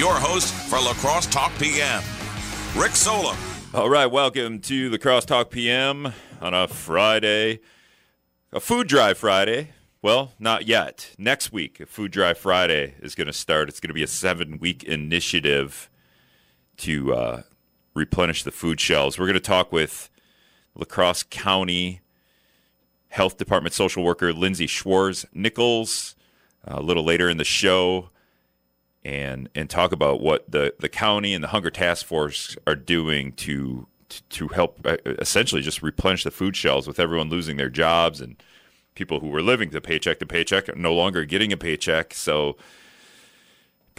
your host for La Crosse Talk PM, Rick Solem. All right, welcome to La Crosse Talk PM on a Friday, a food drive Friday. Well, not yet. Next week, a food drive Friday is going to start. It's going to be a seven week initiative to uh, replenish the food shelves. We're going to talk with La Crosse County Health Department social worker Lindsey Schwarz Nichols uh, a little later in the show and and talk about what the, the county and the hunger task force are doing to to help uh, essentially just replenish the food shelves with everyone losing their jobs and people who were living to paycheck to paycheck are no longer getting a paycheck so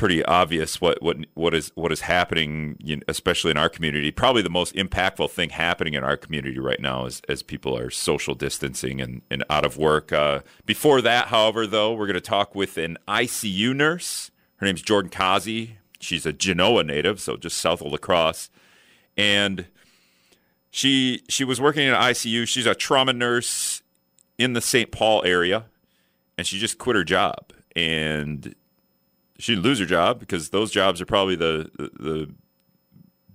pretty obvious what what what is what is happening, especially in our community. Probably the most impactful thing happening in our community right now is as people are social distancing and, and out of work. Uh, before that, however, though, we're going to talk with an ICU nurse. Her name's Jordan Kaaze. She's a Genoa native, so just south of La Crosse, and she she was working in ICU. She's a trauma nurse in the St. Paul area, and she just quit her job and she didn't lose her job because those jobs are probably the, the, the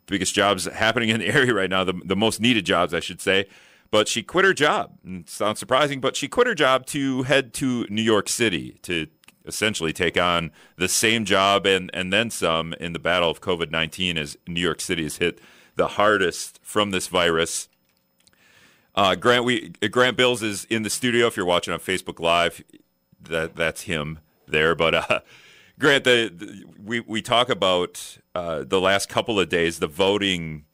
biggest jobs happening in the area right now, the, the most needed jobs, I should say. But she quit her job. Sounds surprising, but she quit her job to head to New York City to essentially take on the same job and, and then some in the battle of COVID 19 as New York City has hit the hardest from this virus. Uh, Grant, we Grant Bills is in the studio. If you're watching on Facebook Live, that that's him there. But uh, Grant, the, the, we we talk about uh, the last couple of days, the voting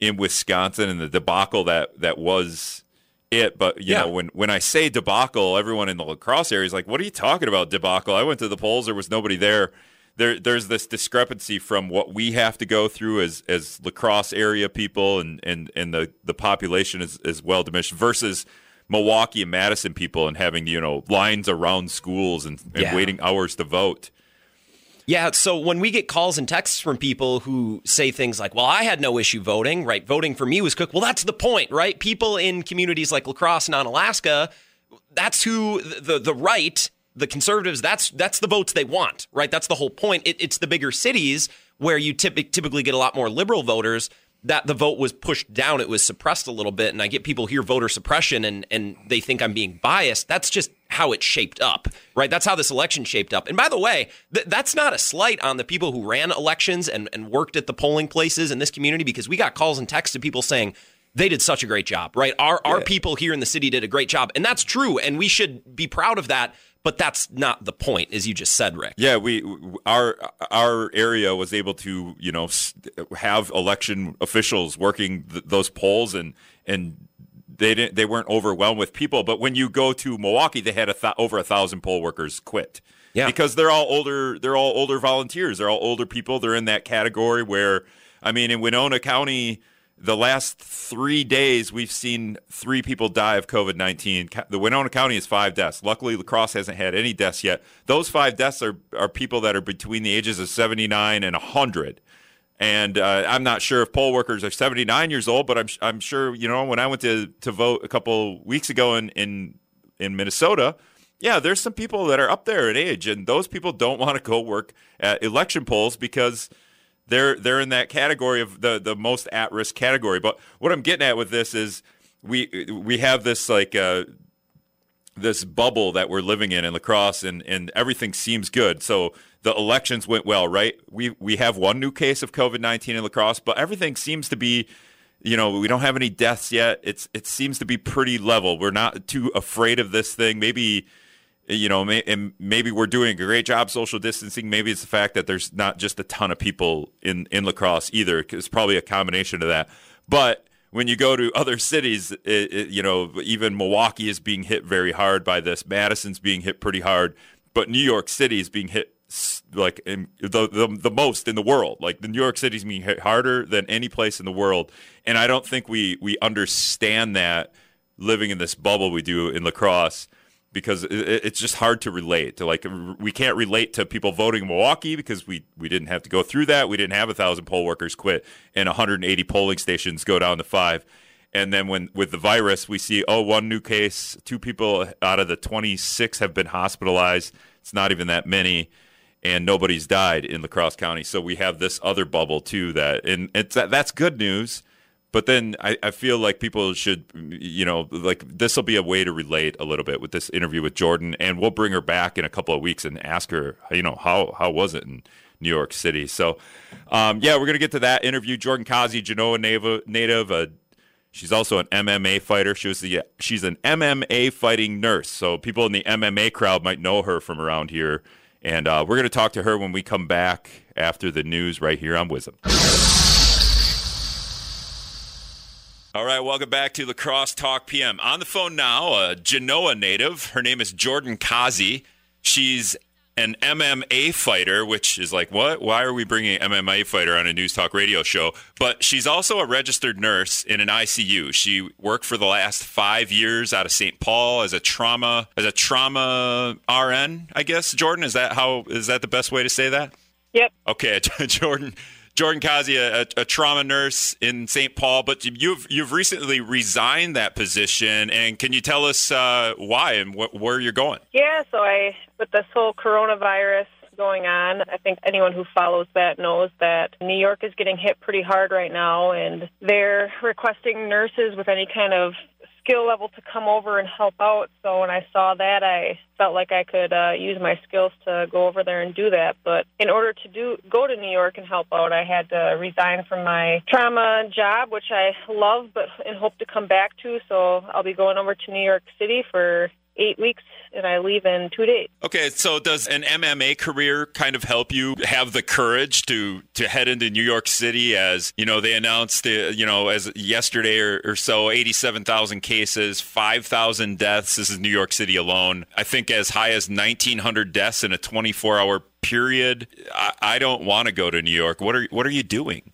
in Wisconsin and the debacle that that was it. But you yeah. know, when when I say debacle, everyone in the La Crosse area is like, "What are you talking about debacle?" I went to the polls; there was nobody there. There, there's this discrepancy from what we have to go through as as La Crosse area people and and and the the population is is well diminished versus Milwaukee and Madison people and having you know lines around schools and, and yeah. waiting hours to vote. Yeah, so when we get calls and texts from people who say things like, "Well, I had no issue voting, right? Voting for me was cook." Well, that's the point, right? People in communities like La Crosse and Onalaska, that's who the the right, the conservatives, that's that's the votes they want, right? That's the whole point. It, it's the bigger cities where you typically get a lot more liberal voters that the vote was pushed down, it was suppressed a little bit, and I get people hear voter suppression and and they think I'm being biased. That's just how it shaped up, right? That's how this election shaped up. And by the way, th- that's not a slight on the people who ran elections and, and worked at the polling places in this community because we got calls and texts of people saying they did such a great job, right? Our yeah. our people here in the city did a great job, and that's true, and we should be proud of that but that's not the point, as you just said, Rick. Yeah, we our our area was able to you know have election officials working th- those polls and and they didn't they weren't overwhelmed with people. But when you go to Milwaukee, they had a th- over a thousand poll workers quit. Yeah, because they're all older. They're all older volunteers. They're all older people. They're in that category where I mean, in Winona County the last three days, we've seen three people die of COVID 19. The Winona County is five deaths. Luckily, La Crosse hasn't had any deaths yet. Those five deaths are, are people that are between the ages of 79 and 100. And uh, I'm not sure if poll workers are 79 years old, but I'm, I'm sure, you know, when I went to, to vote a couple weeks ago in, in, in Minnesota, yeah, there's some people that are up there in age, and those people don't want to go work at election polls because – they're they're in that category of the the most at risk category. But what I'm getting at with this is we we have this like uh, this bubble that we're living in in La Crosse, and and everything seems good. So the elections went well, right? We we have one new case of COVID nineteen in La Crosse, but everything seems to be. You know, we don't have any deaths yet. It's it seems to be pretty level. We're not too afraid of this thing. Maybe you know, may, and maybe we're doing a great job social distancing. Maybe it's the fact that there's not just a ton of people in in La Crosse either. It's probably a combination of that. But when you go to other cities, it, it, you know, even Milwaukee is being hit very hard by this. Madison's being hit pretty hard, but New York City is being hit like in the, the the most in the world. Like the New York City's being hit harder than any place in the world, and I don't think we we understand that living in this bubble we do in La Crosse because it's just hard to relate to like we can't relate to people voting in Milwaukee because we we didn't have to go through that we didn't have a thousand poll workers quit and 180 polling stations go down to five and then when with the virus we see oh one new case two people out of the 26 have been hospitalized it's not even that many and nobody's died in La Crosse County. So we have this other bubble too that, and it's that's good news. But then I, I feel like people should, you know, like this will be a way to relate a little bit with this interview with Jordan, and we'll bring her back in a couple of weeks and ask her, you know, how how was it in New York City? So, um, yeah, we're gonna get to that interview. Jordan Kaaze, Genoa native, native uh, She's also an MMA fighter. She was the she's an MMA fighting nurse. So people in the MMA crowd might know her from around here. And uh, we're to talk to her when we come back after the news right here on WIZM. All right, welcome back to La Crosse Talk PM. On the phone now, a Genoa native. Her name is Jordan Kaaze. She's an MMA fighter, which is like, what? Why are we bringing an MMA fighter on a news talk radio show? But she's also a registered nurse in an ICU. She worked for the last five years out of St. Paul as a trauma as a trauma RN. I guess Jordan is that how is that the best way to say that? Yep. Okay, Jordan. Jordan Kaaze, a, a, trauma nurse in St. Paul, but you've you've recently resigned that position, and can you tell us uh, why and wh- where you're going? Yeah, so I with this whole coronavirus going on, I think anyone who follows that knows that New York is getting hit pretty hard right now, and they're requesting nurses with any kind of skill level to come over and help out. So when I saw that, I felt like I could uh, use my skills to go over there and do that. But in order to do go to New York and help out, I had to resign from my trauma job, which I love, but and hope to come back to. So I'll be going over to New York City for eight weeks and I leave in two days. Okay, so does an MMA career kind of help you have the courage to to head into New York City as you know they announced uh, you know as yesterday or, or so eighty seven thousand cases, five thousand deaths. This is New York City alone. I think as high as nineteen hundred deaths in a twenty four hour period. I, I don't want to go to New York. What are what are you doing?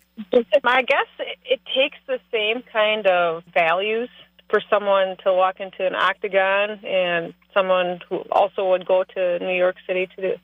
I guess it, it takes the same kind of values for someone to walk into an octagon and someone who also would go to New York City to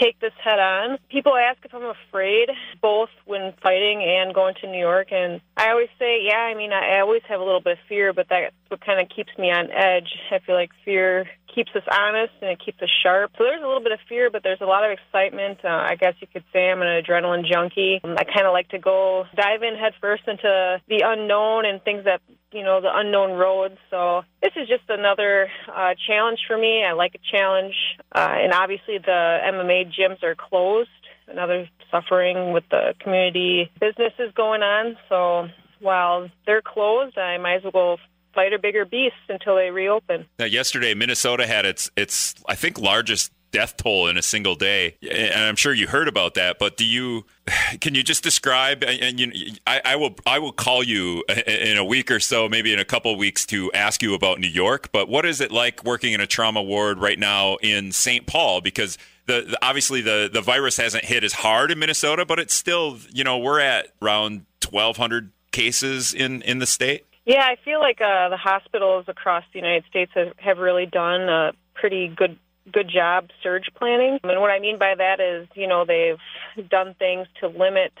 take this head on. People ask if I'm afraid, both when fighting and going to New York, and I always say, yeah, I mean, I always have a little bit of fear, but that's what kind of keeps me on edge. I feel like fear keeps us honest and it keeps us sharp. So there's a little bit of fear, but there's a lot of excitement. Uh, I guess you could say I'm an adrenaline junkie. I kind of like to go dive in headfirst into the unknown and things that you know the unknown roads. So this is just another uh, challenge for me. I like a challenge, uh, and obviously the MMA gyms are closed. Another suffering with the community businesses going on. So while they're closed, I might as well fight a bigger beast until they reopen. Now, yesterday, Minnesota had its its I think largest death toll in a single day, and I'm sure you heard about that. But do you? Can you just describe? And you, I, I will I will call you in a week or so, maybe in a couple weeks, to ask you about New York. But what is it like working in a trauma ward right now in St. Paul? Because the, the, obviously the the virus hasn't hit as hard in Minnesota, but it's still you know we're at around 1,200 cases in in the state. Yeah, I feel like uh, the hospitals across the United States have, have really done a pretty good good job surge planning. And what I mean by that is, you know, they've done things to limit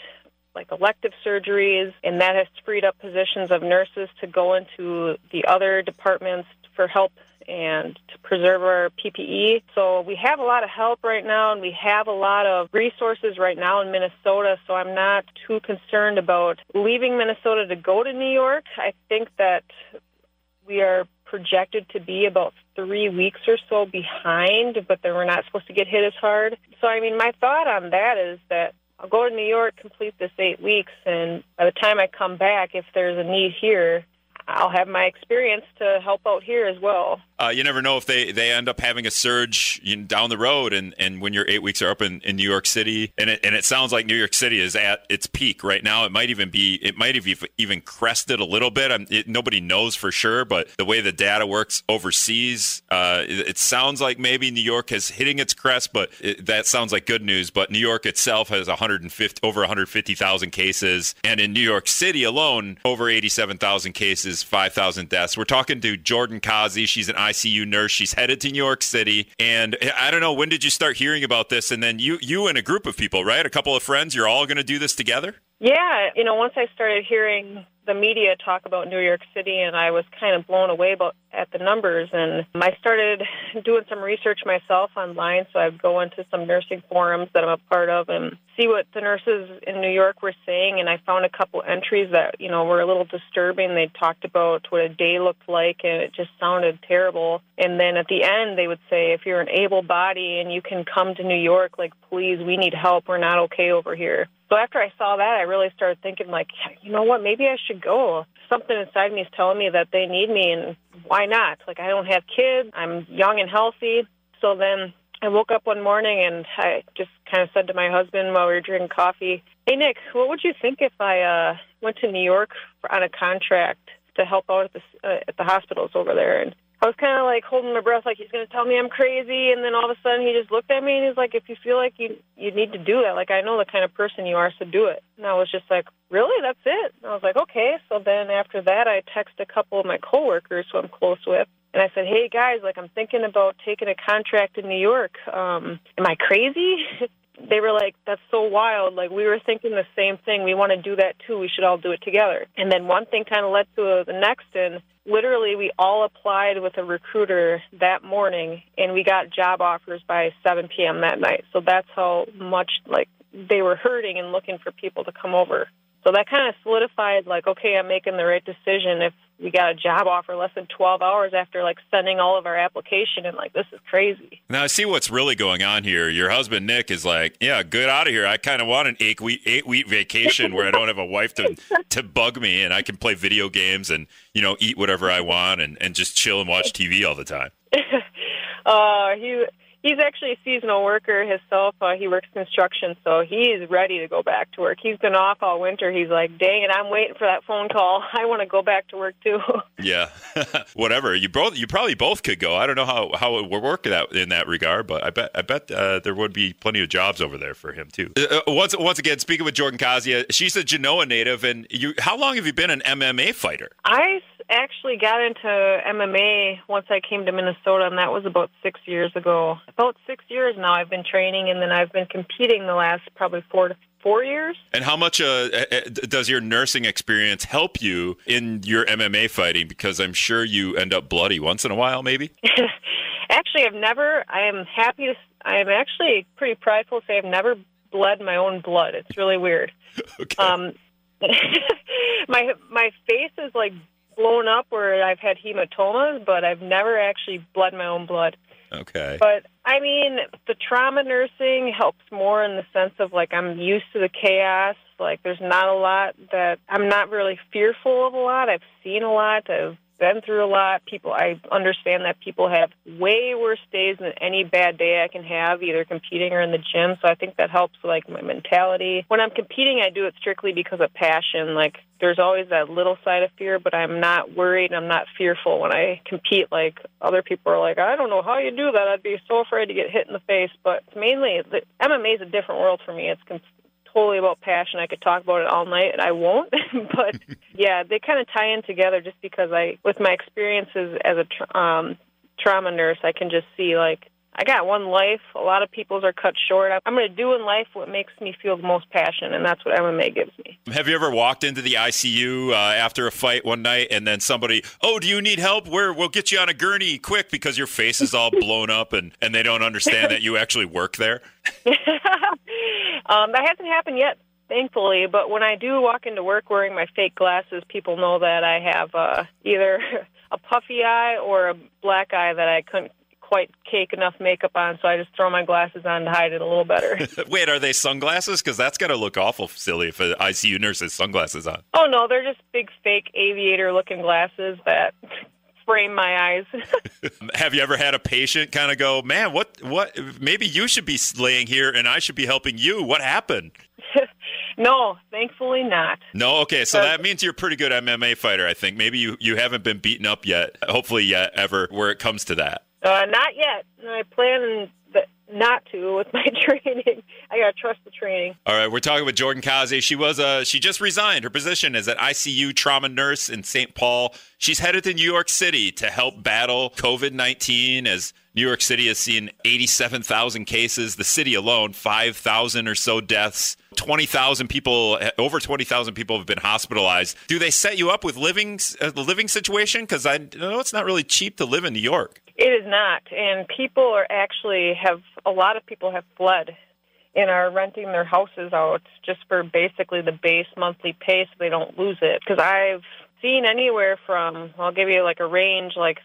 like elective surgeries, and that has freed up positions of nurses to go into the other departments for help and to preserve our PPE. So we have a lot of help right now and we have a lot of resources right now in Minnesota. So I'm not too concerned about leaving Minnesota to go to New York. I think that we are projected to be about three weeks or so behind, but then we're not supposed to get hit as hard. So, I mean, my thought on that is that I'll go to New York, complete this eight weeks, and by the time I come back, if there's a need here, I'll have my experience to help out here as well. Uh, you never know if they, they end up having a surge down the road, and, and when your eight weeks are up in, in New York City, and it, and it sounds like New York City is at its peak right now. It might even be it might have even crested a little bit. It, nobody knows for sure, but the way the data works overseas, uh, it, it, sounds like maybe New York is hitting its crest, but it, that sounds like good news. But New York itself has 150 over 150,000 cases, and in New York City alone, over 87,000 cases 5,000 deaths. We're talking to Jordan Kaaze. She's an ICU nurse. She's headed to New York City. And I don't know, when did you start hearing about this? And then you, you and a group of people, right? A couple of friends, you're all going to do this together? Yeah. You know, once I started hearing the media talk about New York City, and I was kind of blown away about, at the numbers. And I started doing some research myself online, so I'd go into some nursing forums that I'm a part of and see what the nurses in New York were saying. And I found a couple entries that you know were a little disturbing. They talked about what a day looked like, and it just sounded terrible. And then at the end, they would say, if you're an able body and you can come to New York, like please, we need help. We're not okay over here. So after I saw that, I really started thinking, like, you know what? Maybe I should go. Something inside me is telling me that they need me, and why not? Like, I don't have kids. I'm young and healthy. So then I woke up one morning and I just kind of said to my husband while we were drinking coffee, "Hey Nick, what would you think if I uh, went to New York on a contract to help out at the uh, at the hospitals over there?" And I was kind of like holding my breath, like he's going to tell me I'm crazy, and then all of a sudden he just looked at me and he's like, "If you feel like you you need to do that, like I know the kind of person you are, so do it." And I was just like, "Really? That's it?" And I was like, "Okay." So then after that, I texted a couple of my coworkers who I'm close with, and I said, "Hey guys, like I'm thinking about taking a contract in New York. Um, am I crazy?" they were like, "That's so wild." Like we were thinking the same thing. We want to do that too. We should all do it together. And then one thing kind of led to the next, and literally we all applied with a recruiter that morning, and we got job offers by 7 p.m. that night. So that's how much like they were hurting and looking for people to come over. So that kind of solidified, like, okay, I'm making the right decision. If we got a job offer less than 12 hours after like sending all of our application, and like, this is crazy. Now I see what's really going on here. Your husband Nick is like, yeah, good out of here. I kind of want an eight week eight week vacation where I don't have a wife to to bug me, and I can play video games and you know eat whatever I want and and just chill and watch TV all the time. uh, he he's actually a seasonal worker himself. Uh, he works construction, so he's ready to go back to work. He's been off all winter. He's like, dang it, I'm waiting for that phone call. I want to go back to work too. yeah, whatever. You both, you probably both could go. I don't know how how it would work that in that regard, but I bet I bet uh, there would be plenty of jobs over there for him too. Uh, uh once once again, speaking with Jordan Kaaze, she's a Genoa native, and you. How long have you been an MMA fighter? I actually got into MMA once I came to Minnesota, and that was about six years ago. About six years now, I've been training, and then I've been competing the last probably four to four years. And how much uh, does your nursing experience help you in your MMA fighting? Because I'm sure you end up bloody once in a while, maybe. actually, I've never. I am happy to. I am actually pretty prideful to say I've never bled my own blood. It's really weird. okay. Um, my my face is like blown up where I've had hematomas, but I've never actually bled my own blood. Okay. But I mean, the trauma nursing helps more in the sense of like I'm used to the chaos. Like there's not a lot that I'm not really fearful of a lot. I've seen a lot. I've been through a lot. People, I understand that people have way worse days than any bad day I can have, either competing or in the gym. So I think that helps, like my mentality. When I'm competing, I do it strictly because of passion. Like there's always that little side of fear, but I'm not worried. I'm not fearful when I compete. Like other people are like, I don't know how you do that. I'd be so afraid to get hit in the face. But mainly, the MMA is a different world for me. It's totally about passion. I could talk about it all night, and I won't. but yeah, they kind of tie in together just because I, with my experiences as a tra- um, trauma nurse, I can just see like I got one life. A lot of people's are cut short. I'm going to do in life what makes me feel the most passion, and that's what MMA gives me. Have you ever walked into the ICU uh, after a fight one night, and then somebody, oh, do you need help? We're, we'll get you on a gurney quick because your face is all blown up, and, and they don't understand that you actually work there? um, that hasn't happened yet thankfully. But when I do walk into work wearing my fake glasses, people know that I have uh, either a puffy eye or a black eye that I couldn't quite cake enough makeup on, so I just throw my glasses on to hide it a little better. Wait, are they sunglasses? Because that's got to look awful silly if an ICU nurse has sunglasses on. Oh no, they're just big fake aviator-looking glasses that frame my eyes. Have you ever had a patient kind of go, "Man, what? What? Maybe you should be laying here, and I should be helping you. What happened?" no, thankfully not. No, okay, so uh, that means you're a pretty good MMA fighter. I think maybe you you haven't been beaten up yet. Hopefully, yet ever where it comes to that. Uh, not yet. I plan not to with my training. I gotta trust the training. All right, we're talking with Jordan Kaaze. She was uh she just resigned her position as an ICU trauma nurse in St. Paul. She's headed to New York City to help battle COVID nineteen as New York City has seen eighty seven thousand cases. The city alone, five thousand or so deaths. 20,000 people, over 20,000 people have been hospitalized. Do they set you up with living, a living situation? Because I know it's not really cheap to live in New York. It is not, and people are actually have a lot of people have fled and are renting their houses out just for basically the base monthly pay so they don't lose it. Because I've seen anywhere from I'll give you like a range like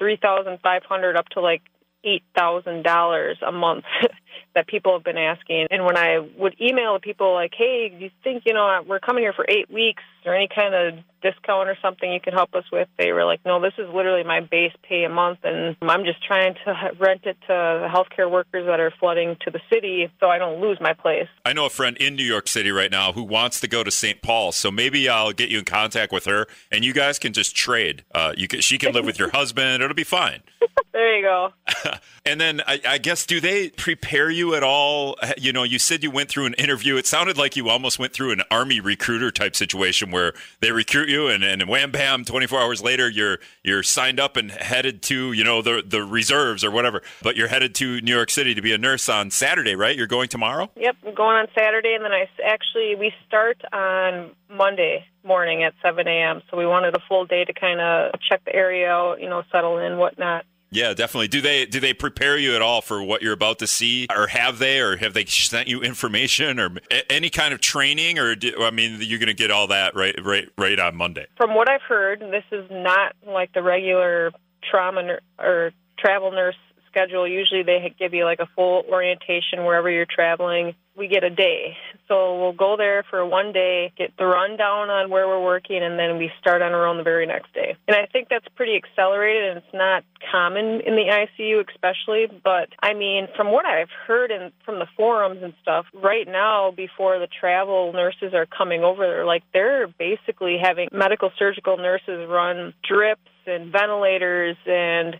three thousand five hundred up to like eight thousand dollars a month that people have been asking. And when I would email people like, "Hey, do you think you know we're coming here for eight weeks, or any kind of discount or something you can help us with?" They were like, "No, this is literally my base pay a month, and I'm just trying to rent it to the healthcare workers that are flooding to the city, so I don't lose my place." I know a friend in New York City right now who wants to go to St. Paul, so maybe I'll get you in contact with her, and you guys can just trade. Uh, you can, she can live with your husband; it'll be fine. There you go. and then I, I, guess do they prepare you at all? Eh, you know, you said you went through an interview. It sounded like you almost went through an army recruiter type situation where they recruit you and, and wham bam, 24 hours later you're you're signed up and headed to you know the the reserves or whatever. But you're headed to New York City to be a nurse on Saturday, right? You're going tomorrow. Yep, I'm going on Saturday, and then I actually we start on Monday morning at 7 a.m. So we wanted a full day to kind of check the area out, you know, settle in, whatnot. Yeah, definitely. Do they do they prepare you at all for what you're about to see, or have they, or have they sent you information or any kind of training, or do, I mean, you're going to get all that right, right, right on Monday. From what I've heard, this is not like the regular trauma or travel nurse schedule. Usually, they give you like a full orientation wherever you're traveling we get a day. So we'll go there for one day, get the rundown on where we're working, and then we start on our own the very next day. And I think that's pretty accelerated, and it's not common in the ICU, especially. But I mean, from what I've heard and from the forums and stuff, right now, before the travel nurses are coming over, they're like they're basically having medical surgical nurses run drips and ventilators and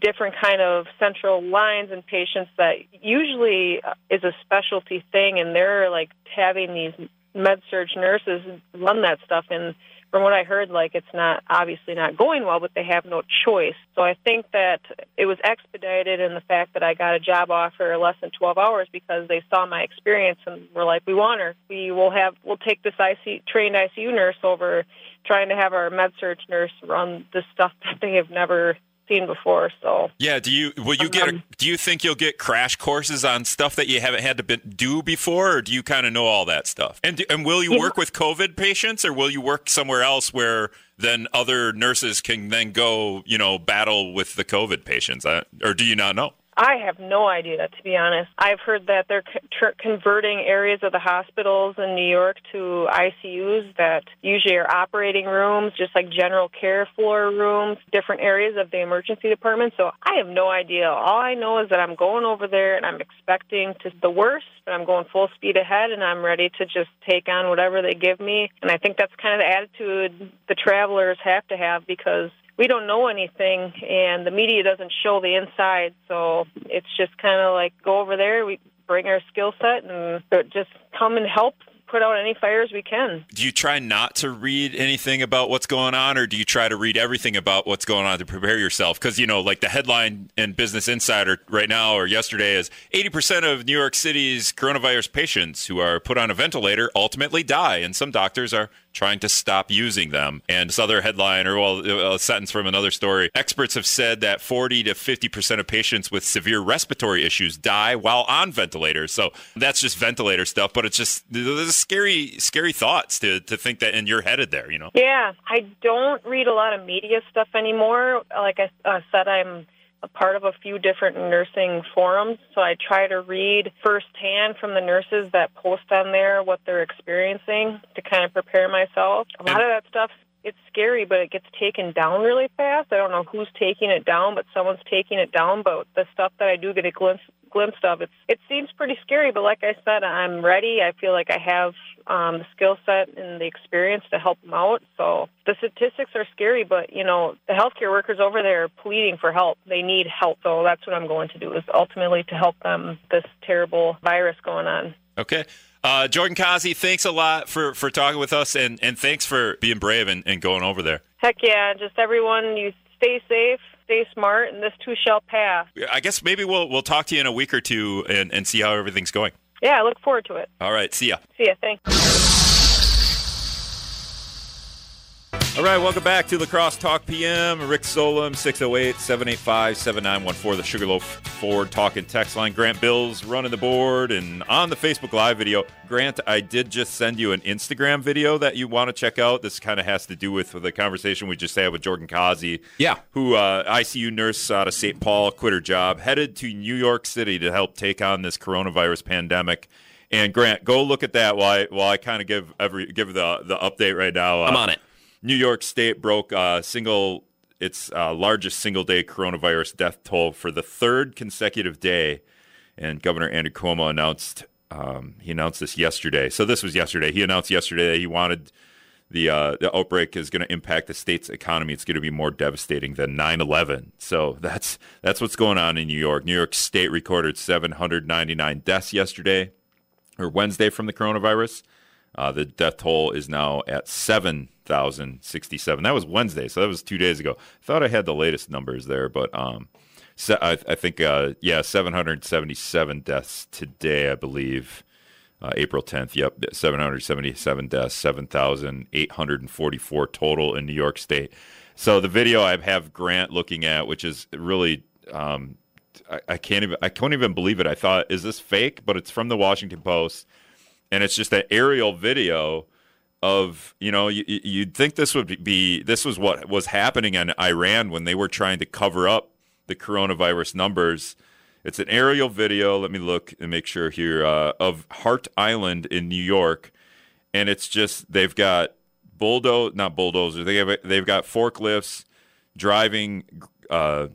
different kind of central lines in patients that usually uh, is a specialty thing and they're like having these med surge nurses run that stuff and from what I heard like it's not obviously not going well but they have no choice. So I think that it was expedited in the fact that I got a job offer less than 12 hours because they saw my experience and were like we want her. We will have we'll take this IC trained ICU nurse over trying to have our med surge nurse run the stuff that they have never seen before. So yeah, do you will you get a, um, do you think you'll get crash courses on stuff that you haven't had to be, do before, or do you kind of know all that stuff? And and will you work with COVID patients, or will you work somewhere else where then other nurses can then go you know battle with the COVID patients, or do you not know? I have no idea, to be honest. I've heard that they're converting areas of the hospitals in New York to ICUs that usually are operating rooms, just like general care floor rooms, different areas of the emergency department. So I have no idea. All I know is that I'm going over there and I'm expecting to the worst, but I'm going full speed ahead and I'm ready to just take on whatever they give me. And I think that's kind of the attitude the travelers have to have because we don't know anything and the media doesn't show the inside so it's just kind of like go over there we bring our skill set and just come and help put out any fires we can. Do you try not to read anything about what's going on, or do you try to read everything about what's going on to prepare yourself? Because, you know, like the headline in Business Insider right now or yesterday is 80% of New York City's coronavirus patients who are put on a ventilator ultimately die, and some doctors are trying to stop using them. And this other headline, or well, a sentence from another story experts have said that 40 to 50% of patients with severe respiratory issues die while on ventilators. So that's just ventilator stuff, but it's just there's scary, scary thoughts to, to think that, and you're headed there, you know? Yeah, I don't read a lot of media stuff anymore. Like I uh, said, I'm a part of a few different nursing forums, so I try to read firsthand from the nurses that post on there what they're experiencing to kind of prepare myself. A lot of that stuff it's scary, but it gets taken down really fast. I don't know who's taking it down, but someone's taking it down. But the stuff that I do get a glimpse glimpse of, it's it seems pretty scary. But like I said, I'm ready. I feel like I have um, the skill set and the experience to help them out. So the statistics are scary, but you know the healthcare workers over there are pleading for help. They need help, so that's what I'm going to do is ultimately to help them this terrible virus going on. Okay. Uh, Jordan Kaaze, thanks a lot for, for talking with us, and, and thanks for being brave and, and going over there. Heck yeah! Just everyone, you stay safe, stay smart, and this too shall pass. I guess maybe we'll we'll talk to you in a week or two and, and see how everything's going. Yeah, I look forward to it. All right, see ya. See ya. Thanks. All right, welcome back to La Crosse Talk PM. Rick Solem, 608 785 7914, the Sugarloaf Ford talking text line. Grant Bills running the board and on the Facebook Live video. Grant, I did just send you an Instagram video that you want to check out. This kind of has to do with the conversation we just had with Jordan Kaaze. Yeah. Who, uh, ICU nurse out of St. Paul, quit her job, headed to New York City to help take on this coronavirus pandemic. And Grant, go look at that while I, while I kind of give every give the the update right now. Uh, I'm on it. New York State broke uh, single its uh, largest single day coronavirus death toll for the third consecutive day, and Governor Andrew Cuomo announced um, he announced this yesterday. So this was yesterday. He announced yesterday that he wanted the uh, the outbreak is going to impact the state's economy. It's going to be more devastating than 9/11. So that's that's what's going on in New York. New York State recorded 799 deaths yesterday or Wednesday from the coronavirus. Uh, the death toll is now at 7,067. That was Wednesday, so that was two days ago. Thought I had the latest numbers there, but um, so I, I, think, uh, yeah, 777 deaths today, I believe. Uh, April 10th, yep, 777 deaths, 7,844 total in New York State. So the video I have Grant looking at, which is really, um, I, I can't even, I can't even believe it. I thought, is this fake? But it's from the Washington Post and it's just an aerial video of you know you, you'd think this would be this was what was happening in Iran when they were trying to cover up the coronavirus numbers. It's an aerial video. Let me look and make sure here uh, of Hart Island in New York, and it's just they've got bulldoze not bulldozers. They have they've got forklifts driving. Uh,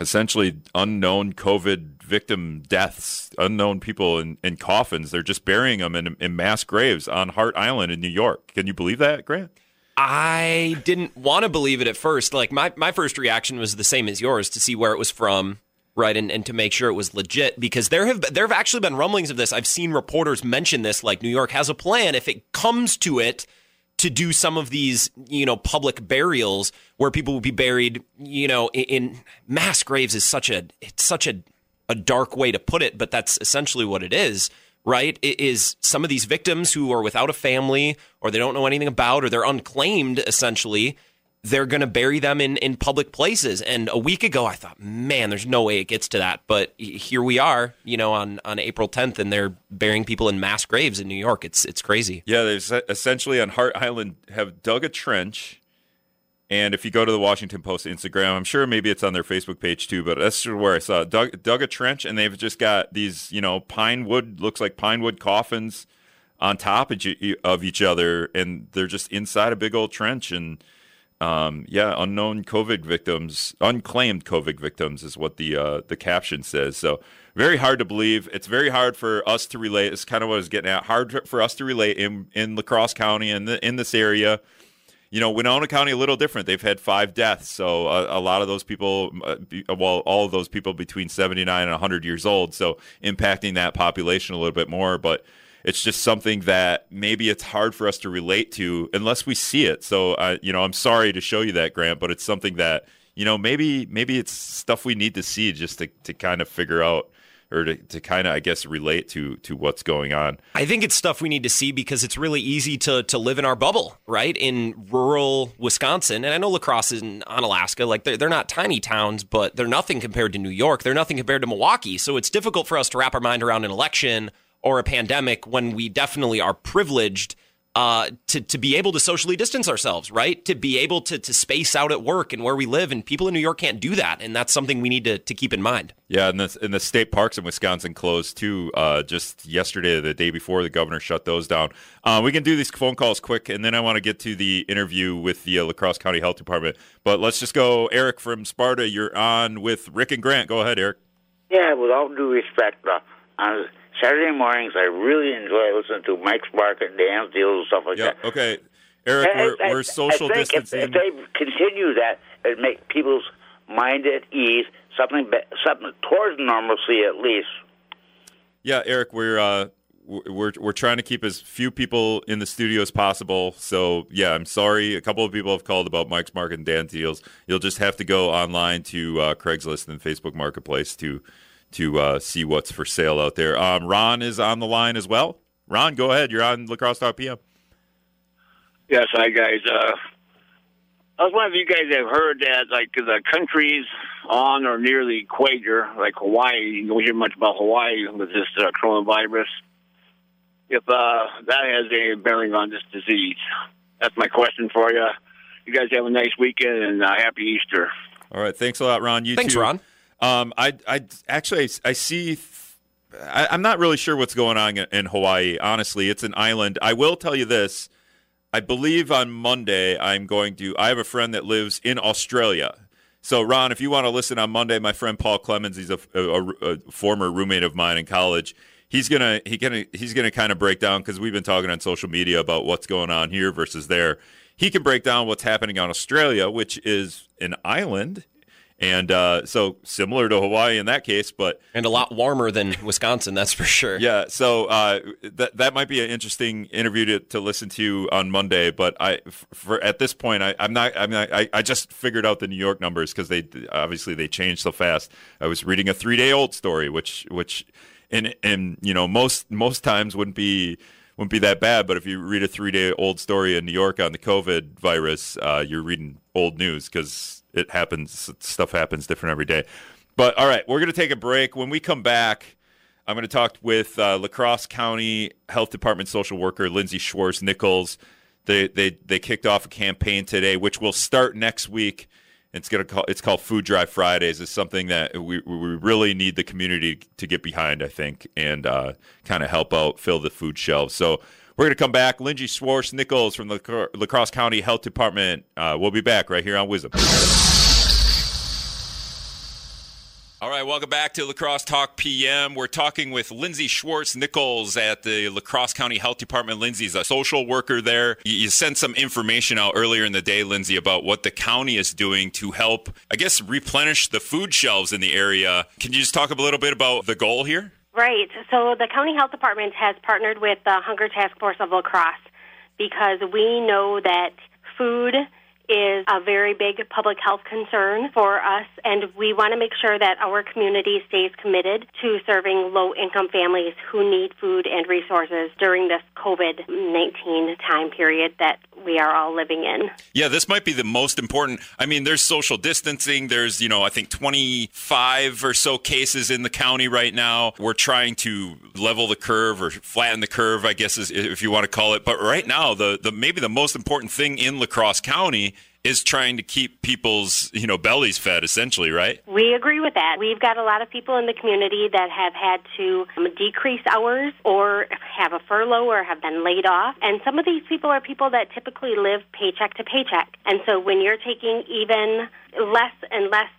essentially unknown COVID victim deaths, unknown people in, in coffins. They're just burying them in, in mass graves on Hart Island in New York. Can you believe that, Grant? I didn't want to believe it at first. Like my, my first reaction was the same as yours to see where it was from, right, and, and to make sure it was legit because there have there have actually been rumblings of this. I've seen reporters mention this, like New York has a plan if it comes to it to do some of these, you know, public burials where people will be buried, you know, in, in mass graves is such a it's such a a dark way to put it, but that's essentially what it is, right? It is some of these victims who are without a family or they don't know anything about or they're unclaimed essentially they're going to bury them in, in public places. And a week ago, I thought, man, there's no way it gets to that. But here we are, you know, on, on April 10th, and they're burying people in mass graves in New York. It's it's crazy. Yeah, they essentially on Hart Island have dug a trench. And if you go to the Washington Post Instagram, I'm sure maybe it's on their Facebook page too, but that's where I saw it. Dug, dug a trench, and they've just got these, you know, pine wood, looks like pine wood coffins on top of each other, and they're just inside a big old trench. And um, yeah, unknown COVID victims, unclaimed COVID victims is what the uh, the caption says. So very hard to believe. It's very hard for us to relate. It's kind of what I was getting at. Hard for us to relate in in La Crosse County and in, in this area. You know, Winona County a little different. They've had five deaths, so a, a lot of those people, uh, well, all of those people between seventy nine and hundred years old, so impacting that population a little bit more, but it's just something that maybe it's hard for us to relate to unless we see it. So, uh, you know, I'm sorry to show you that, Grant, but it's something that you know maybe maybe it's stuff we need to see just to to kind of figure out or to, to kind of I guess relate to to what's going on. I think it's stuff we need to see because it's really easy to to live in our bubble, right? In rural Wisconsin, and I know La Crosse is in, Onalaska, like they're they're not tiny towns, but they're nothing compared to New York. They're nothing compared to Milwaukee. So it's difficult for us to wrap our mind around an election or a pandemic when we definitely are privileged uh, to to be able to socially distance ourselves, right? To be able to to space out at work and where we live, and people in New York can't do that, and that's something we need to to keep in mind. Yeah, and the and the state parks in Wisconsin closed too. Uh, just yesterday, the day before, the governor shut those down. Uh, we can do these phone calls quick, and then I want to get to the interview with the uh, La County Health Department. But let's just go, Eric from Sparta. You're on with Rick and Grant. Go ahead, Eric. Yeah, with all due respect, uh, Saturday mornings, I really enjoy listening to Mike's Market, Dan's Deals, and stuff like Yeah. that. Okay. Eric, we're, I- we're social I think distancing. If, if they continue that, it make people's mind at ease, something something towards normalcy at least. Yeah, Eric, we're uh, we're we're trying to keep as few people in the studio as possible. So yeah, I'm sorry. A couple of people have called about Mike's Market and Dan deals. You'll just have to go online to uh, Craigslist and Facebook Marketplace to to uh, see what's for sale out there. Um, Ron is on the line as well. Ron, go ahead. You're on La Crosse PM. Yes, hi guys. Uh, I was wondering if you guys have heard that, like the countries on or near the equator, like Hawaii, you don't hear much about Hawaii with this uh, coronavirus. If uh, that has any bearing on this disease, that's my question for you. You guys have a nice weekend and uh, happy Easter. All right, thanks a lot, Ron. You Thanks, too. Ron. Um, I, I actually, I see. I, I'm not really sure what's going on in, in Hawaii. Honestly, it's an island. I will tell you this. I believe on Monday I'm going to. I have a friend that lives in Australia. So, Ron, if you want to listen on Monday, my friend Paul Clemens, he's a, a, a former roommate of mine in college. He's gonna he gonna he's gonna kind of break down because we've been talking on social media about what's going on here versus there. He can break down what's happening on Australia, which is an island, and uh, so similar to Hawaii in that case, but And a lot warmer than Wisconsin, that's for sure. yeah, so uh, that that might be an interesting interview to, to listen to on Monday. But I, for at this point, I, I'm not. I'm not. I, I just figured out the New York numbers because they obviously they changed so fast. I was reading a three day old story, which which, in in you know most most times wouldn't be wouldn't be that bad. But if you read a three day old story in New York on the COVID virus, uh, you're reading old news because it happens. Stuff happens different every day. But all right, we're going to take a break. When we come back, I'm going to talk with uh, La Crosse County Health Department social worker Lindsey Schwarz Nichols. They, they they kicked off a campaign today, which will start next week. It's gonna call it's called Food Drive Fridays. It's something that we we really need the community to get behind, I think, and uh, kind of help out fill the food shelves. So we're gonna come back. Lindsey Schwarz Nichols from the Lacro- La Crosse County Health Department. Uh, we'll be back right here on WIZM. All right, welcome back to La Crosse Talk PM. We're talking with Lindsey Schwarz Nichols at the La Crosse County Health Department. Lindsey's a social worker there. You sent some information out earlier in the day, Lindsey, about what the county is doing to help, I guess, replenish the food shelves in the area. Can you just talk a little bit about the goal here? Right. So the county health department has partnered with the Hunger Task Force of La Crosse because we know that food is a very big public health concern for us, and we want to make sure that our community stays committed to serving low income families who need food and resources during this COVID 19 time period that we are all living in. Yeah, this might be the most important. I mean, there's social distancing. There's, you know, I think 25 or so cases in the county right now. We're trying to level the curve or flatten the curve, I guess, is, if you want to call it. But right now, the, the maybe the most important thing in La Crosse County is trying to keep people's, you know, bellies fed, essentially, right? We agree with that. We've got a lot of people in the community that have had to um, decrease hours or have a furlough or have been laid off. And some of these people are people that typically live paycheck to paycheck. And so when you're taking even less and less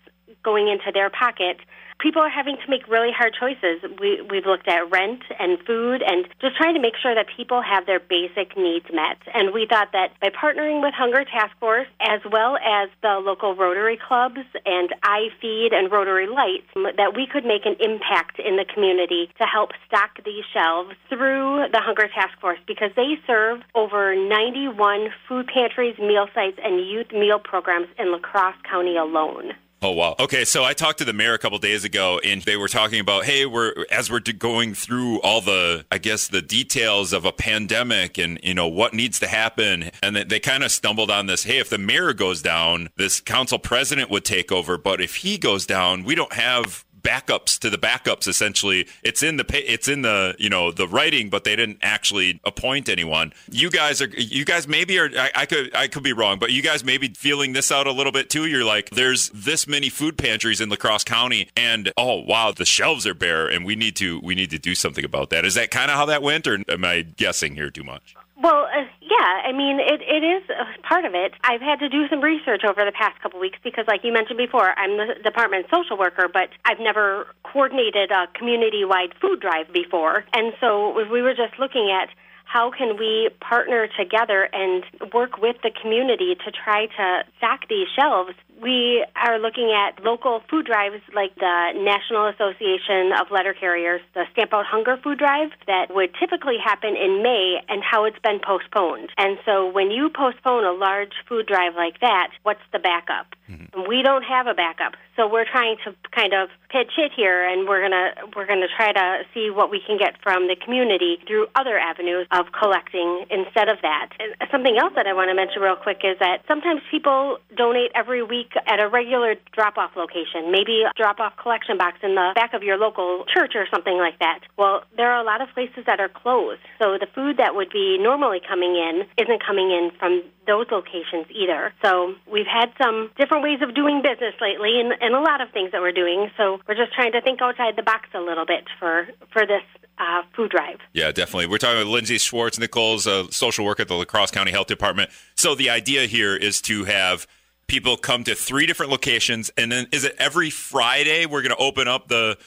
going into their pocket, people are having to make really hard choices. We, we've looked at rent and food and just trying to make sure that people have their basic needs met. And we thought that by partnering with Hunger Task Force, as well as the local Rotary clubs and iFeed and Rotary Lights, that we could make an impact in the community to help stock these shelves through the Hunger Task Force because they serve over 91 food pantries, meal sites, and youth meal programs in La Crosse County alone. Oh wow. Okay, so I talked to the mayor a couple days ago, and they were talking about, hey, we're as we're going through all the, I guess, the details of a pandemic, and you know what needs to happen, and they, they kind of stumbled on this. Hey, if the mayor goes down, this council president would take over, but if he goes down, we don't have backups to the backups essentially. It's in the it's in the you know the writing but they didn't actually appoint anyone. You guys are you guys maybe are I, I could i could be wrong but you guys may be feeling this out a little bit too. You're like there's this many food pantries in La Crosse county and oh wow the shelves are bare and we need to we need to do something about that. Is that kind of how that went or am i guessing here too much? Well, uh, Yeah, I mean, it, it is part of it. I've had to do some research over the past couple weeks because, like you mentioned before, I'm the department social worker, but I've never coordinated a community wide food drive before. And so we were just looking at how can we partner together and work with the community to try to stock these shelves we are looking at local food drives like the National Association of Letter Carriers, the Stamp Out Hunger food drive that would typically happen in May and how it's been postponed. And so when you postpone a large food drive like that, what's the backup? Mm-hmm. We don't have a backup. So we're trying to kind of pitch it here and we're going to we're going to try to see what we can get from the community through other avenues of collecting instead of that. And something else that I want to mention real quick is that sometimes people donate every week at a regular drop off location, maybe a drop off collection box in the back of your local church or something like that. Well, there are a lot of places that are closed. So the food that would be normally coming in isn't coming in from those locations either. So we've had some different ways of doing business lately and, and a lot of things that we're doing. So we're just trying to think outside the box a little bit for, for this uh, food drive. Yeah, definitely. We're talking about Lindsey Schwarz Nichols, a social worker at the La Crosse County Health Department. So the idea here is to have people come to three different locations, and then is it every Friday we're going to open up the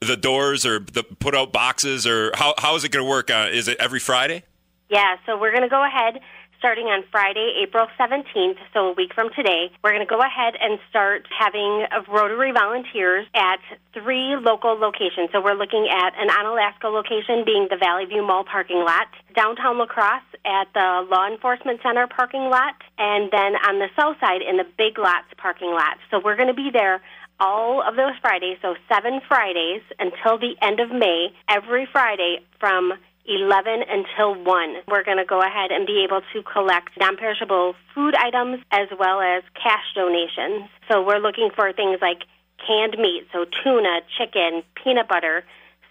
the doors or the, put out boxes, or how how is it going to work? Uh, is it every Friday? Yeah, so we're going to go ahead starting on Friday, April 17th, so a week from today. We're going to go ahead and start having Rotary volunteers at three local locations. So we're looking at an Onalaska location being the Valley View Mall parking lot, downtown La Crosse at the Law Enforcement Center parking lot, and then on the south side in the Big Lots parking lot. So we're going to be there all of those Fridays, so seven Fridays until the end of May, every Friday from 11 until 1. We're going to go ahead and be able to collect non perishable food items as well as cash donations. So we're looking for things like canned meat, so tuna, chicken, peanut butter,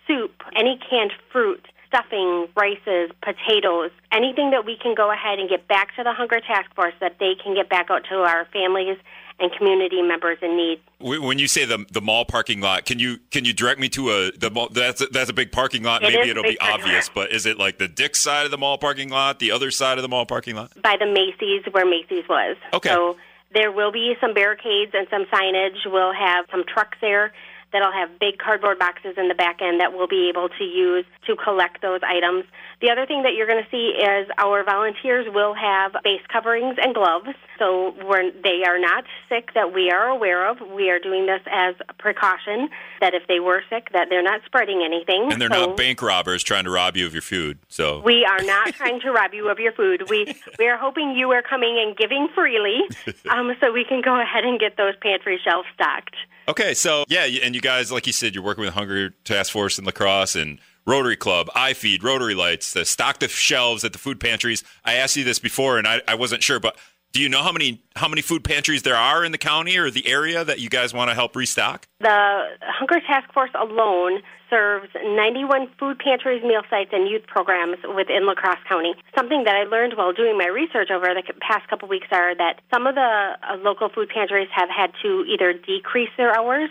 soup, any canned fruit stuffing, rices, potatoes, anything that we can go ahead and get back to the Hunger Task Force that they can get back out to our families and community members in need. When you say the the mall parking lot, can you can you direct me to a the mall, that's a, that's a big parking lot. It Maybe it'll be obvious, lot. but is it like the Dick side of the mall parking lot, the other side of the mall parking lot? By the Macy's, where Macy's was. Okay. So there will be some barricades and some signage. We'll have some trucks there that'll have big cardboard boxes in the back end that we'll be able to use to collect those items. The other thing that you're going to see is our volunteers will have face coverings and gloves. So we're, they are not sick that we are aware of. We are doing this as a precaution that if they were sick, that they're not spreading anything. And they're so not bank robbers trying to rob you of your food. So we are not trying to rob you of your food. We we are hoping you are coming and giving freely, um, so we can go ahead and get those pantry shelves stocked. Okay, so yeah, and you guys, like you said, you're working with Hunger Task Force in La Crosse, and Rotary Club, iFeed, Rotary Lights, the stock the shelves at the food pantries. I asked you this before, and I, I wasn't sure, but do you know how many how many food pantries there are in the county or the area that you guys want to help restock? The Hunger Task Force alone serves 91 food pantries, meal sites, and youth programs within La Crosse County. Something that I learned while doing my research over the past couple weeks are that some of the uh, local food pantries have had to either decrease their hours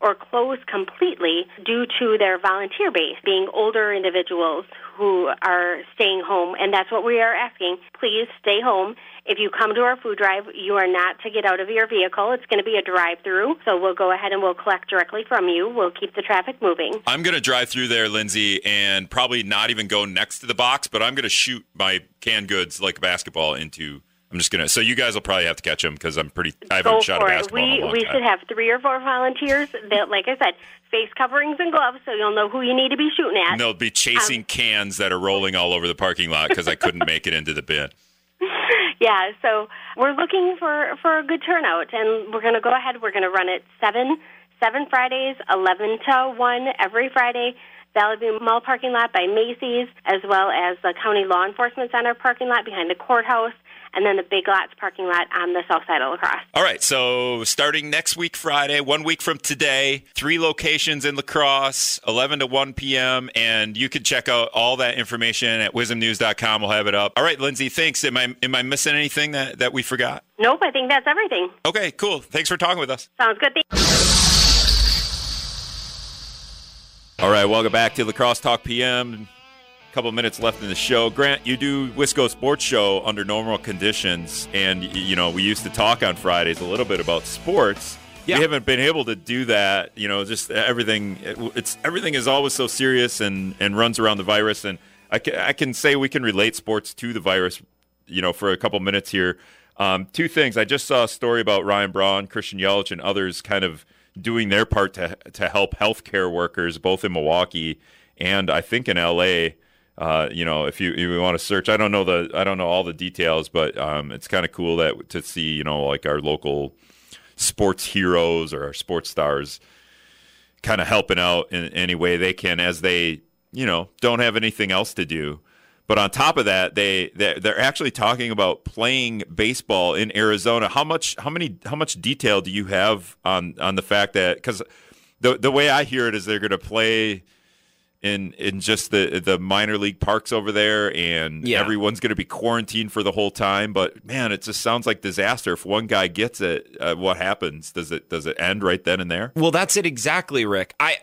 or close completely due to their volunteer base being older individuals who are staying home. And that's what we are asking. Please stay home. If you come to our food drive, you are not to get out of your vehicle. It's going to be a drive through. So we'll go ahead and we'll collect directly from you. We'll keep the traffic moving. I'm going to drive through there, Lindsey, and probably not even go next to the box, but I'm going to shoot my canned goods like a basketball into I'm just gonna. So you guys will probably have to catch them because I'm pretty. I haven't Go shot a for it. basketball. We in a long we time. should have three or four volunteers that, like I said, face coverings and gloves, so you'll know who you need to be shooting at. And they'll be chasing um, cans that are rolling all over the parking lot because I couldn't make it into the bin. Yeah, so we're looking for for a good turnout, and we're going to go ahead. We're going to run it seven seven Fridays, eleven to one every Friday. Valley View Mall parking lot by Macy's, as well as the County Law Enforcement Center parking lot behind the courthouse, and then the Big Lots parking lot on the south side of La Crosse. All right, so starting next week, Friday, one week from today, three locations in La Crosse, 11 to 1 p.m., and you can check out all that information at wizmnews.com. We'll have it up. All right, Lindsey, thanks. Am I am I missing anything that, that we forgot? Nope, I think that's everything. Okay, cool. Thanks for talking with us. Sounds good. Thank- All right, welcome back to La Crosse Talk PM. Couple minutes left in the show. Grant, you do Wisco Sports Show under normal conditions, and you know we used to talk on Fridays a little bit about sports. Yeah. We haven't been able to do that. You know, just everything. It's everything is always so serious and and runs around the virus. And I can, I can say we can relate sports to the virus. You know, for a couple minutes here. Um, two things. I just saw a story about Ryan Braun, Christian Yelich, and others kind of doing their part to to help healthcare workers, both in Milwaukee and I think in LA. Uh, you know, if you if you want to search, I don't know the I don't know all the details, but um, it's kind of cool that to see you know like our local sports heroes or our sports stars kind of helping out in any way they can as they you know don't have anything else to do. But on top of that, they they're, actually talking about playing baseball in Arizona. How much how many how much detail do you have on on the fact that because the the way I hear it is they're going to play in in just the the minor league parks over there, and Yeah. everyone's going to be quarantined for the whole time. But man, it just sounds like disaster. If one guy gets it, uh, what happens? Does it does it end right then and there? Well, that's it exactly, Rick. I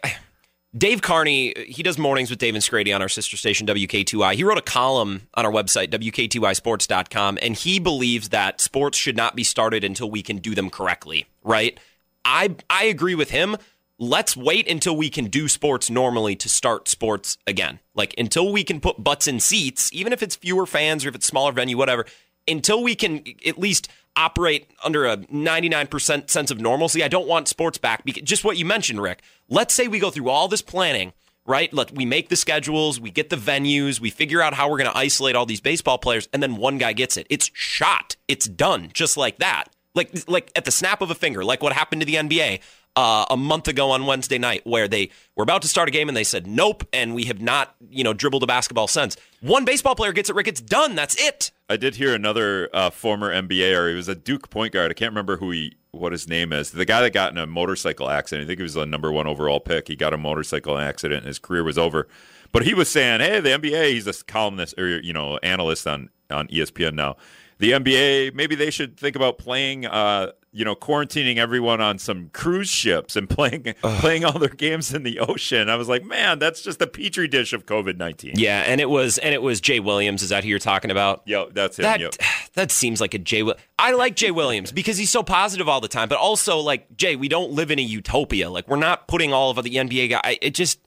Dave Carney, he does mornings with Dave and Scrady on our sister station WKTY. He wrote a column on our website WKTYSports.com, and he believes that sports should not be started until we can do them correctly. Right? I I agree with him. Let's wait until we can do sports normally to start sports again. Like until we can put butts in seats, even if it's fewer fans or if it's smaller venue, whatever. Until we can at least operate under a 99% sense of normalcy, I don't want sports back. Because just what you mentioned, Rick. Let's say we go through all this planning, right? Let we make the schedules, we get the venues, we figure out how we're going to isolate all these baseball players, and then one guy gets it. It's shot. It's done, just like that. Like like at the snap of a finger, like what happened to the NBA uh, a month ago on Wednesday night, where they were about to start a game and they said nope, and we have not, you know, dribbled a basketball since. One baseball player gets it, Rick. It's done. That's it. I did hear another uh, former NBA, or he was a Duke point guard. I can't remember who he, what his name is. The guy that got in a motorcycle accident. I think he was the number one overall pick. He got a motorcycle accident, and his career was over. But he was saying, "Hey, the NBA." He's a columnist or you know analyst on on ESPN now. The NBA, maybe they should think about playing, uh, you know, quarantining everyone on some cruise ships and playing playing all their games in the ocean. I was like, man, that's just the petri dish of COVID nineteen. Yeah, and it was and it was Jay Williams. Is that who you're talking about? Yo, that's him. That yep. that seems like a Jay. I like Jay Williams because he's so positive all the time. But also, like Jay, we don't live in a utopia. Like we're not putting all of the NBA guys. It just,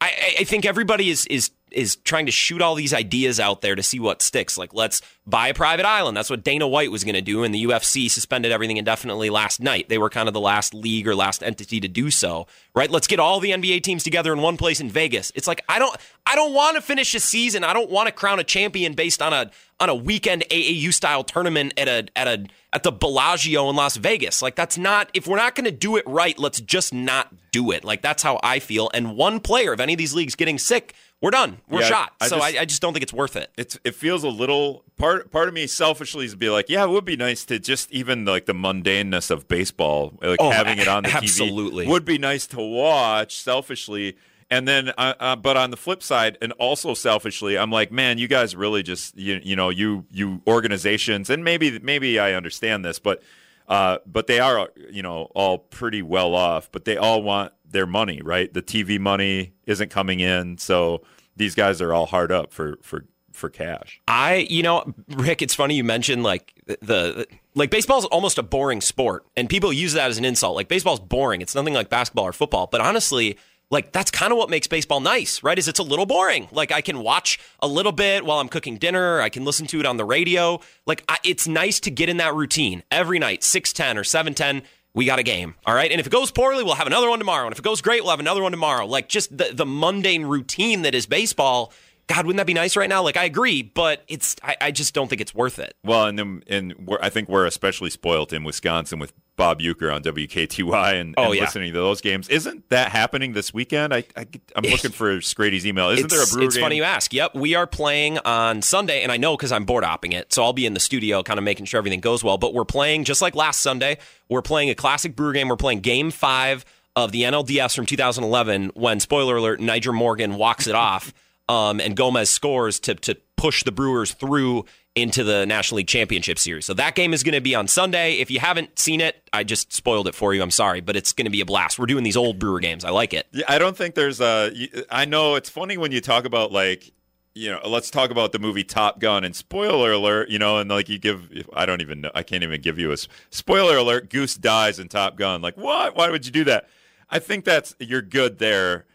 I, I- I think everybody is is is trying to shoot all these ideas out there to see what sticks. Like let's buy a private island. That's what Dana White was going to do, and the UFC suspended everything indefinitely last night. They were kind of the last league or last entity to do so. Right? Let's get all the NBA teams together in one place in Vegas. It's like I don't I don't want to finish a season. I don't want to crown a champion based on a on a weekend AAU style tournament at a at a at the Bellagio in Las Vegas. Like that's not if we're not going to do it right, let's just not do it. Like that's how I feel. And one player of any of these leagues getting sick, we're done. We're Yeah, shot. I so just- I, I just don't think it's worth it. it's it feels a little part part of me selfishly is to be like, yeah, it would be nice to just even like the mundaneness of baseball, like Oh, having it on the absolutely. TV would be nice to watch selfishly. And then, uh, uh, but on the flip side, and also selfishly, I'm like, man, you guys really just you you know you you organizations, and maybe maybe I understand this, but uh, but they are you know all pretty well off, but they all want their money, right? The TV money isn't coming in, so these guys are all hard up for for for cash. I, you know, Rick, it's funny you mentioned like the, the like baseball's almost a boring sport, and people use that as an insult. Like baseball's boring; it's nothing like basketball or football. But honestly, like that's kind of what makes baseball nice, right? Is it's a little boring. Like I can watch a little bit while I'm cooking dinner. I can listen to it on the radio. Like I, it's nice to get in that routine every night, six ten or seven ten. We got a game, all right. And if it goes poorly, we'll have another one tomorrow. And if it goes great, we'll have another one tomorrow. Like just the the mundane routine that is baseball. God, wouldn't that be nice right now? Like I agree, but it's I, I just don't think it's worth it. Well, and then and we're, I think we're especially spoiled in Wisconsin with Bob Uecker on WKTY and, Oh, and yeah. listening to those games. Isn't that happening this weekend? I, I am looking for Scrady's email. Isn't there a it's, Brewer it's game? funny you ask. Yep, we are playing on Sunday, and I know because I'm board opping it, so I'll be in the studio, kind of making sure everything goes well. But we're playing just like last Sunday. We're playing a classic Brewer game. We're playing Game Five of the NLDS from 2011, when spoiler alert, Nyjer Morgan walks it off, um, and Gomez scores to to push the Brewers through into the National League Championship Series. So that game is going to be on Sunday. If you haven't seen it, I just spoiled it for you. I'm sorry, but it's going to be a blast. We're doing these old Brewer games. I like it. Yeah, I don't think there's a. I know it's funny when you talk about like you know, let's talk about the movie Top Gun and spoiler alert, you know, and like you give, I don't even know, I can't even give you a spoiler alert. Goose dies in Top Gun. Like, what? Why would you do that? I think that's, you're good there.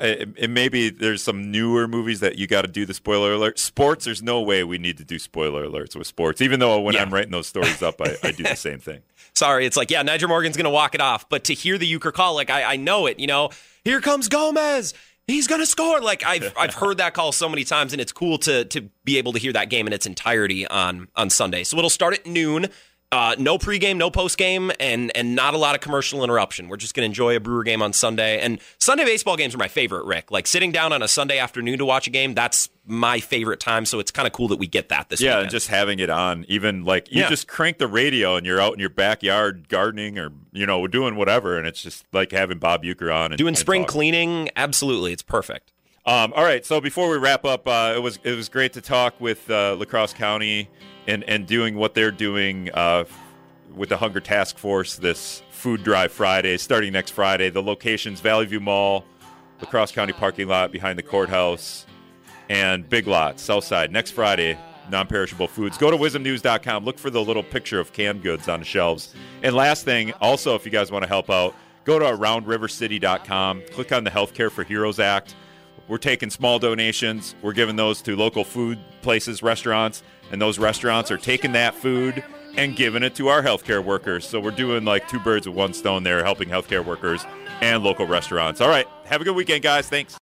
Uh, And maybe there's some newer movies that you got to do the spoiler alert. Sports, there's no way we need to do spoiler alerts with sports, even though when Yeah. I'm writing those stories up, I, I do the same thing. Sorry, it's like, yeah, Nyjer Morgan's going to walk it off. But to hear the Uecker call, like, I, I know it, you know, here comes Gomez. He's going to score. Like, I've, I've heard that call so many times, and it's cool to, to be able to hear that game in its entirety on, on Sunday. So it'll start at noon. Uh, no pregame, no postgame, and and not a lot of commercial interruption. We're just going to enjoy a Brewer game on Sunday. And Sunday baseball games are my favorite, Rick. Like sitting down on a Sunday afternoon to watch a game, that's my favorite time. So it's kind of cool that we get that this Yeah, weekend. and just having it on, even like you Yeah. just crank the radio and you're out in your backyard gardening or you know doing whatever, and it's just like having Bob Uecker on and doing spring talking. cleaning. Absolutely, it's perfect. Um, all right, so before we wrap up, uh, it was it was great to talk with uh, La Crosse County and and doing what they're doing uh, with the Hunger Task Force this Food Drive Friday, starting next Friday. The locations: Valley View Mall, La Crosse County parking lot behind the courthouse, and Big Lot Southside. Next Friday, non-perishable foods. Go to wizmnews.com. Look for the little picture of canned goods on the shelves. And last thing, also, if you guys want to help out, go to aroundrivercity.com. Click on the Healthcare for Heroes Act. We're taking small donations. We're giving those to local food places, restaurants, and those restaurants are taking that food and giving it to our healthcare workers. So we're doing like two birds with one stone there, helping healthcare workers and local restaurants. All right. Have a good weekend, guys. Thanks.